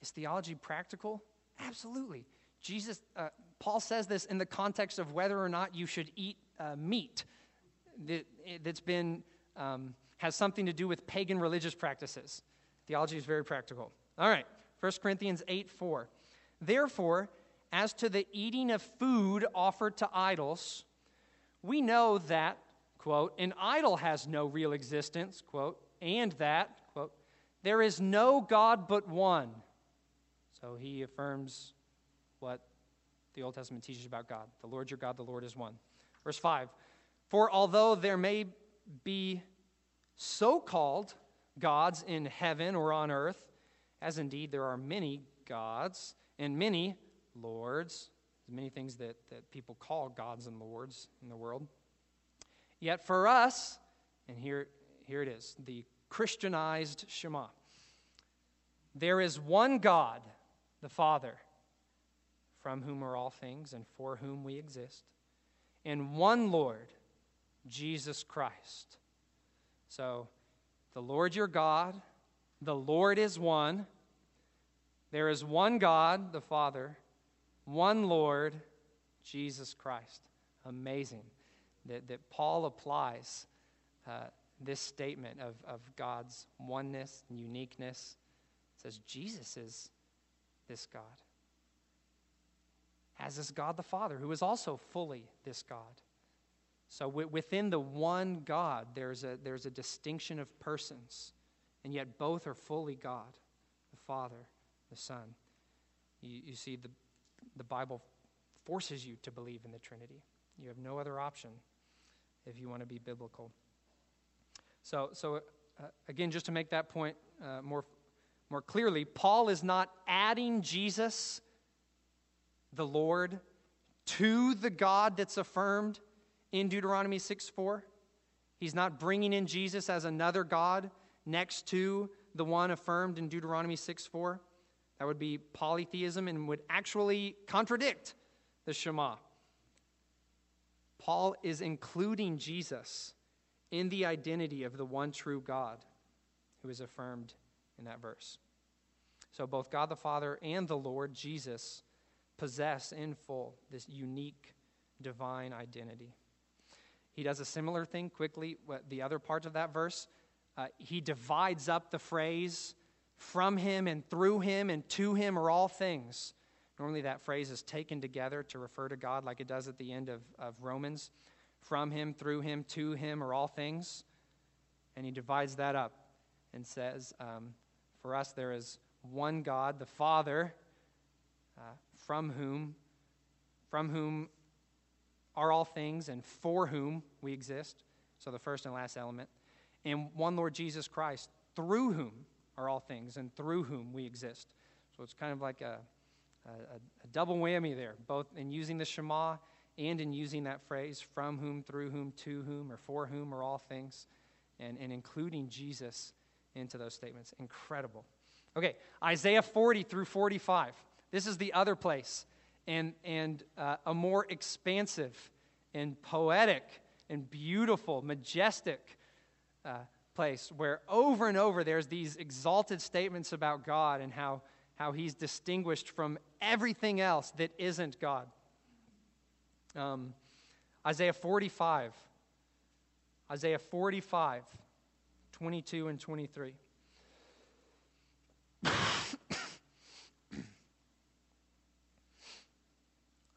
is theology practical? Absolutely. Jesus, uh, Paul says this in the context of whether or not you should eat uh, meat that, that's been, um, has something to do with pagan religious practices. Theology is very practical. All right. 1 Corinthians 8 4. Therefore, as to the eating of food offered to idols, we know that, quote, an idol has no real existence, quote, and that, quote, there is no God but one. So he affirms what the Old Testament teaches about God. The Lord your God, the Lord is one. Verse 5 For although there may be so called gods in heaven or on earth, as indeed there are many gods and many lords, many things that, that people call gods and lords in the world. Yet for us, and here, here it is, the Christianized Shema, there is one God, the Father, from whom are all things and for whom we exist, and one Lord, Jesus Christ. So, the Lord your God, the Lord is one. There is one God, the Father, one Lord, Jesus Christ. Amazing that, that Paul applies uh, this statement of, of God's oneness and uniqueness. It says Jesus is this God. As is God the Father, who is also fully this God. So within the one God, there's a, there's a distinction of persons and yet both are fully God the Father, the Son. You, you see, the, the Bible forces you to believe in the Trinity. You have no other option if you want to be biblical. So, so uh, again, just to make that point uh, more, more clearly, Paul is not adding Jesus, the Lord, to the God that's affirmed in Deuteronomy 6 4. He's not bringing in Jesus as another God next to the one affirmed in Deuteronomy 6 4. That would be polytheism and would actually contradict the Shema. Paul is including Jesus in the identity of the one true God who is affirmed in that verse. So both God the Father and the Lord Jesus possess in full this unique divine identity. He does a similar thing quickly, the other parts of that verse. Uh, he divides up the phrase from him and through him and to him are all things. Normally, that phrase is taken together to refer to God, like it does at the end of, of Romans. From him, through him, to him are all things. And he divides that up and says, um, For us, there is one God, the Father, uh, from whom, from whom are all things and for whom we exist. So the first and last element and one Lord Jesus Christ, through whom are all things and through whom we exist. So it's kind of like a, a, a double whammy there, both in using the Shema and in using that phrase, from whom, through whom, to whom, or for whom, are all things, and, and including Jesus into those statements. Incredible. Okay, Isaiah 40 through 45. This is the other place, and, and uh, a more expansive and poetic and beautiful, majestic uh, place where over and over there's these exalted statements about God and how, how he's distinguished from everything else that isn't God. Um, Isaiah 45. Isaiah 45, 22 and 23.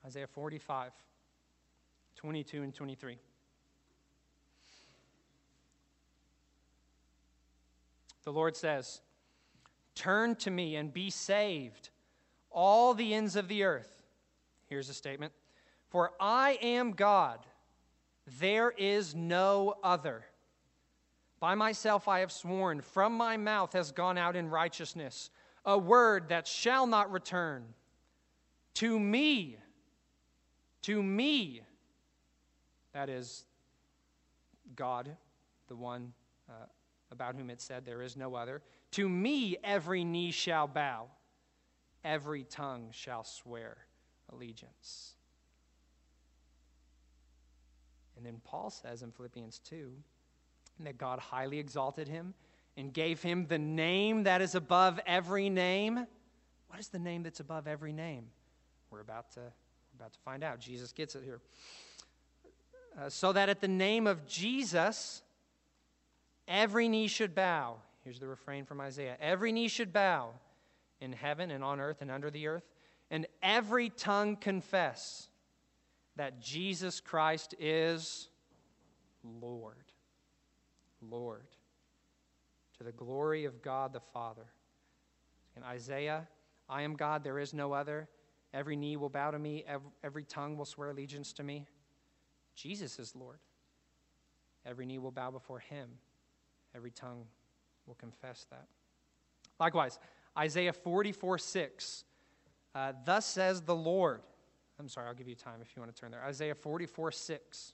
Isaiah 45, 22 and 23. The Lord says, Turn to me and be saved, all the ends of the earth. Here's a statement For I am God, there is no other. By myself I have sworn, from my mouth has gone out in righteousness a word that shall not return. To me, to me, that is God, the one uh, about whom it said, There is no other. To me, every knee shall bow, every tongue shall swear allegiance. And then Paul says in Philippians 2 that God highly exalted him and gave him the name that is above every name. What is the name that's above every name? We're about to, we're about to find out. Jesus gets it here. Uh, so that at the name of Jesus, Every knee should bow. Here's the refrain from Isaiah Every knee should bow in heaven and on earth and under the earth, and every tongue confess that Jesus Christ is Lord. Lord. To the glory of God the Father. In Isaiah, I am God, there is no other. Every knee will bow to me, every, tongue will swear allegiance to me. Jesus is Lord. Every knee will bow before him. Every tongue will confess that. Likewise, Isaiah 44 6. Uh, Thus says the Lord. I'm sorry, I'll give you time if you want to turn there. Isaiah 44 6.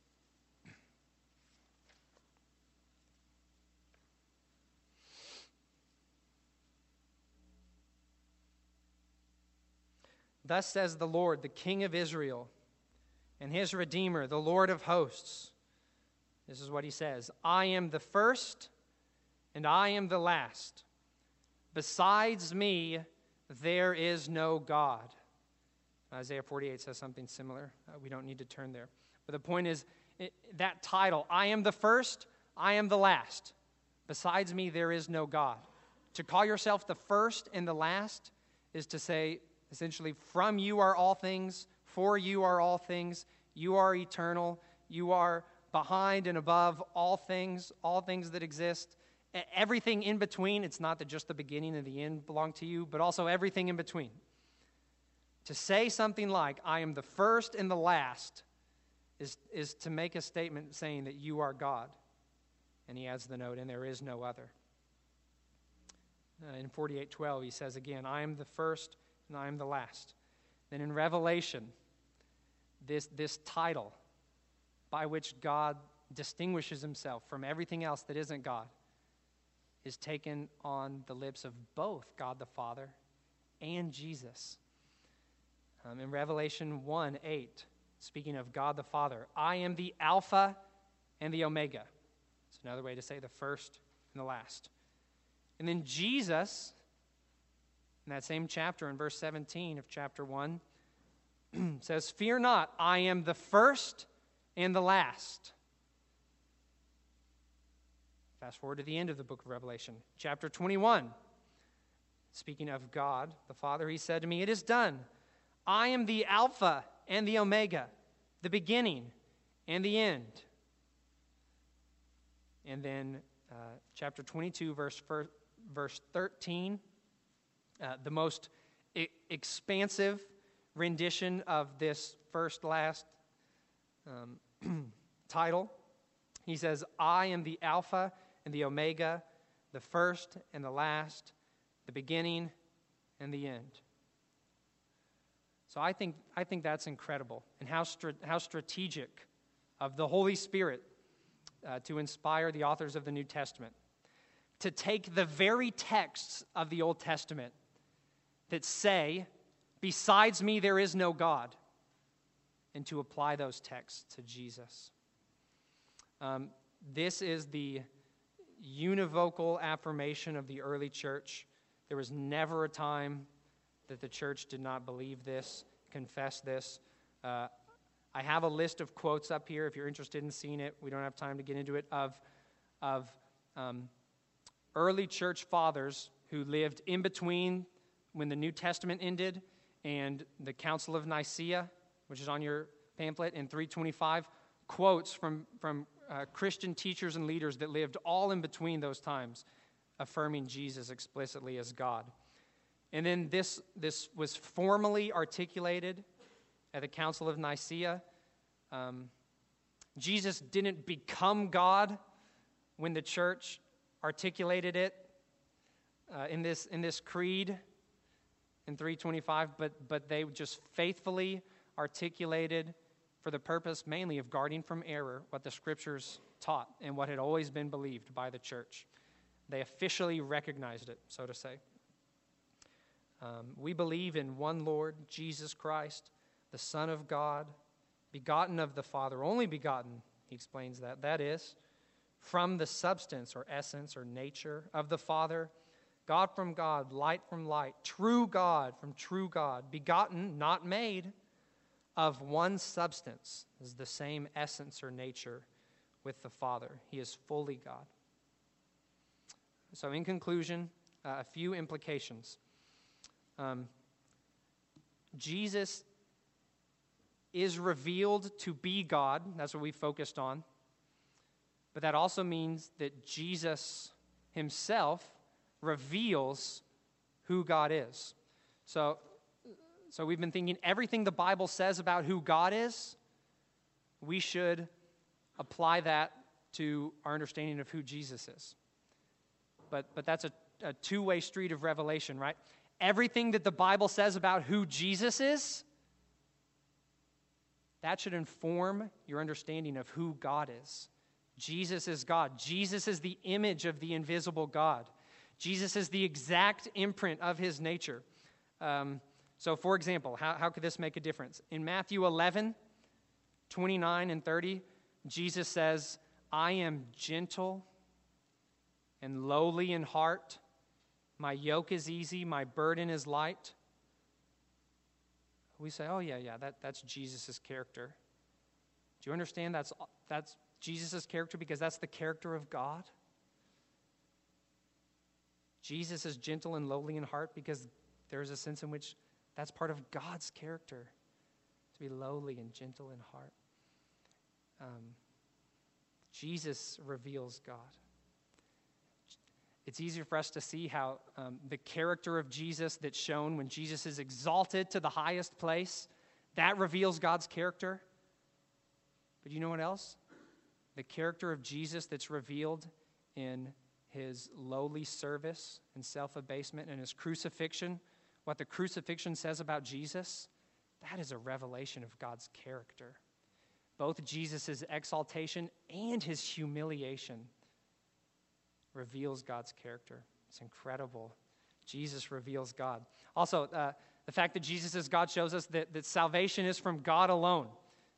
Thus says the Lord, the King of Israel, and his Redeemer, the Lord of hosts. This is what he says I am the first and I am the last. Besides me, there is no God. Isaiah 48 says something similar. Uh, we don't need to turn there. But the point is it, that title, I am the first, I am the last. Besides me, there is no God. To call yourself the first and the last is to say, essentially, from you are all things, for you are all things, you are eternal, you are behind and above all things, all things that exist everything in between. It's not that just the beginning and the end belong to you, but also everything in between. To say something like, I am the first and the last, is, is to make a statement saying that you are God. And he adds the note, and there is no other. Uh, in 48:12, he says again, I am the first and I am the last. Then in Revelation, this, this title by which God distinguishes himself from everything else that isn't God is taken on the lips of both God the Father and Jesus. Um, in Revelation 1 8, speaking of God the Father, I am the Alpha and the Omega. It's another way to say the first and the last. And then Jesus, in that same chapter, in verse 17 of chapter 1, says, Fear not, I am the first and the last. Fast forward to the end of the book of Revelation, chapter 21. Speaking of God, the Father, he said to me, It is done. I am the Alpha and the Omega, the beginning and the end. And then uh, chapter 22, verse, verse 13, uh, the most I- expansive rendition of this first last um, title. He says, I am the Alpha and the Omega, the first and the last, the beginning and the end. So I think, I think that's incredible and how, how strategic of the Holy Spirit uh, to inspire the authors of the New Testament to take the very texts of the Old Testament that say, Besides me, there is no God, and to apply those texts to Jesus. Um, this is the univocal affirmation of the early church. There was never a time that the church did not believe this, confess this. Uh, I have a list of quotes up here if you're interested in seeing it. We don't have time to get into it. Of, of um, early church fathers who lived in between when the New Testament ended and the Council of Nicaea, which is on your pamphlet, in 325, quotes from, from uh, Christian teachers and leaders that lived all in between those times, affirming Jesus explicitly as God. And then this, this was formally articulated at the Council of Nicaea. Um, Jesus didn't become God when the church articulated it uh, in, this, in this creed in 325, but, but they just faithfully articulated for the purpose mainly of guarding from error what the scriptures taught and what had always been believed by the church. They officially recognized it, so to say. Um, we believe in one Lord, Jesus Christ, the Son of God, begotten of the Father, only begotten, he explains that. That is, from the substance or essence or nature of the Father, God from God, light from light, true God from true God, begotten, not made, of one substance, is the same essence or nature with the Father. He is fully God. So, in conclusion, uh, a few implications. Um, Jesus is revealed to be God. That's what we focused on. But that also means that Jesus himself reveals who God is. So, so we've been thinking everything the Bible says about who God is, we should apply that to our understanding of who Jesus is. But, but that's a, a two way street of revelation, right? everything that the Bible says about who Jesus is, that should inform your understanding of who God is. Jesus is God. Jesus is the image of the invisible God. Jesus is the exact imprint of his nature. Um, so, for example, how, how could this make a difference? In Matthew 11, 29 and 30, Jesus says, I am gentle and lowly in heart my yoke is easy, my burden is light. We say, oh, yeah, yeah, that, that's Jesus' character. Do you understand that's, that's Jesus' character because that's the character of God? Jesus is gentle and lowly in heart because there's a sense in which that's part of God's character to be lowly and gentle in heart. Um, Jesus reveals God it's easier for us to see how um, the character of Jesus that's shown when Jesus is exalted to the highest place, that reveals God's character. But you know what else? The character of Jesus that's revealed in his lowly service and self abasement and his crucifixion, what the crucifixion says about Jesus, that is a revelation of God's character. Both Jesus' exaltation and his humiliation reveals God's character. It's incredible. Jesus reveals God. Also, uh, the fact that Jesus is God shows us that, that salvation is from God alone.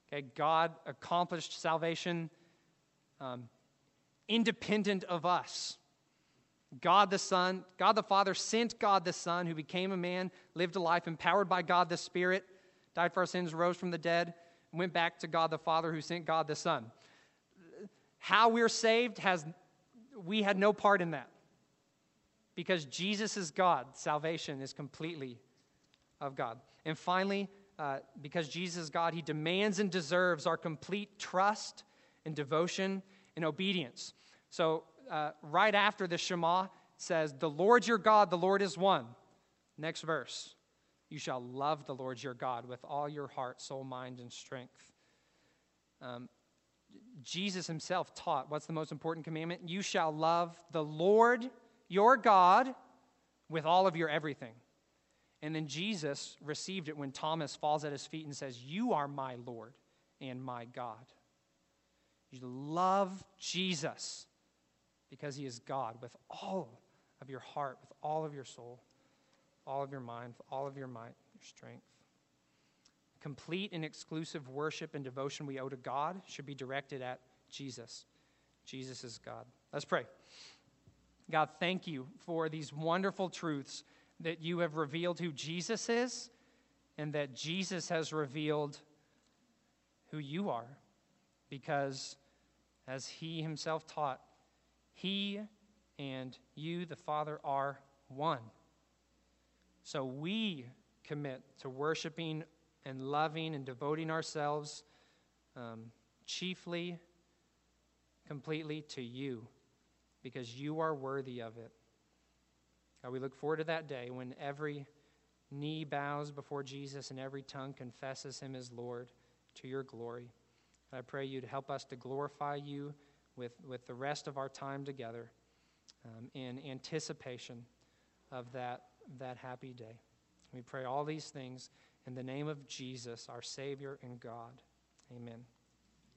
Okay, God accomplished salvation um, independent of us. God the Son, God the Father sent God the Son, who became a man, lived a life empowered by God the Spirit, died for our sins, rose from the dead, went back to God the Father, who sent God the Son. How we're saved has we had no part in that. Because Jesus is God, salvation is completely of God. And finally, uh, because Jesus is God, he demands and deserves our complete trust and devotion and obedience. So, uh, right after the Shema says, The Lord your God, the Lord is one. Next verse, you shall love the Lord your God with all your heart, soul, mind, and strength. Um, Jesus himself taught what's the most important commandment? You shall love the Lord your God with all of your everything. And then Jesus received it when Thomas falls at his feet and says, You are my Lord and my God. You love Jesus because he is God with all of your heart, with all of your soul, all of your mind, with all of your might, your strength. Complete and exclusive worship and devotion we owe to God should be directed at Jesus. Jesus is God. Let's pray. God, thank you for these wonderful truths that you have revealed who Jesus is and that Jesus has revealed who you are. Because, as he himself taught, he and you, the Father, are one. So we commit to worshiping and loving and devoting ourselves um, chiefly, completely to you because you are worthy of it. God, we look forward to that day when every knee bows before Jesus and every tongue confesses him as Lord to your glory. I pray you to help us to glorify you with, with the rest of our time together um, in anticipation of that, that happy day. We pray all these things in the name of Jesus, our Savior and God. Amen.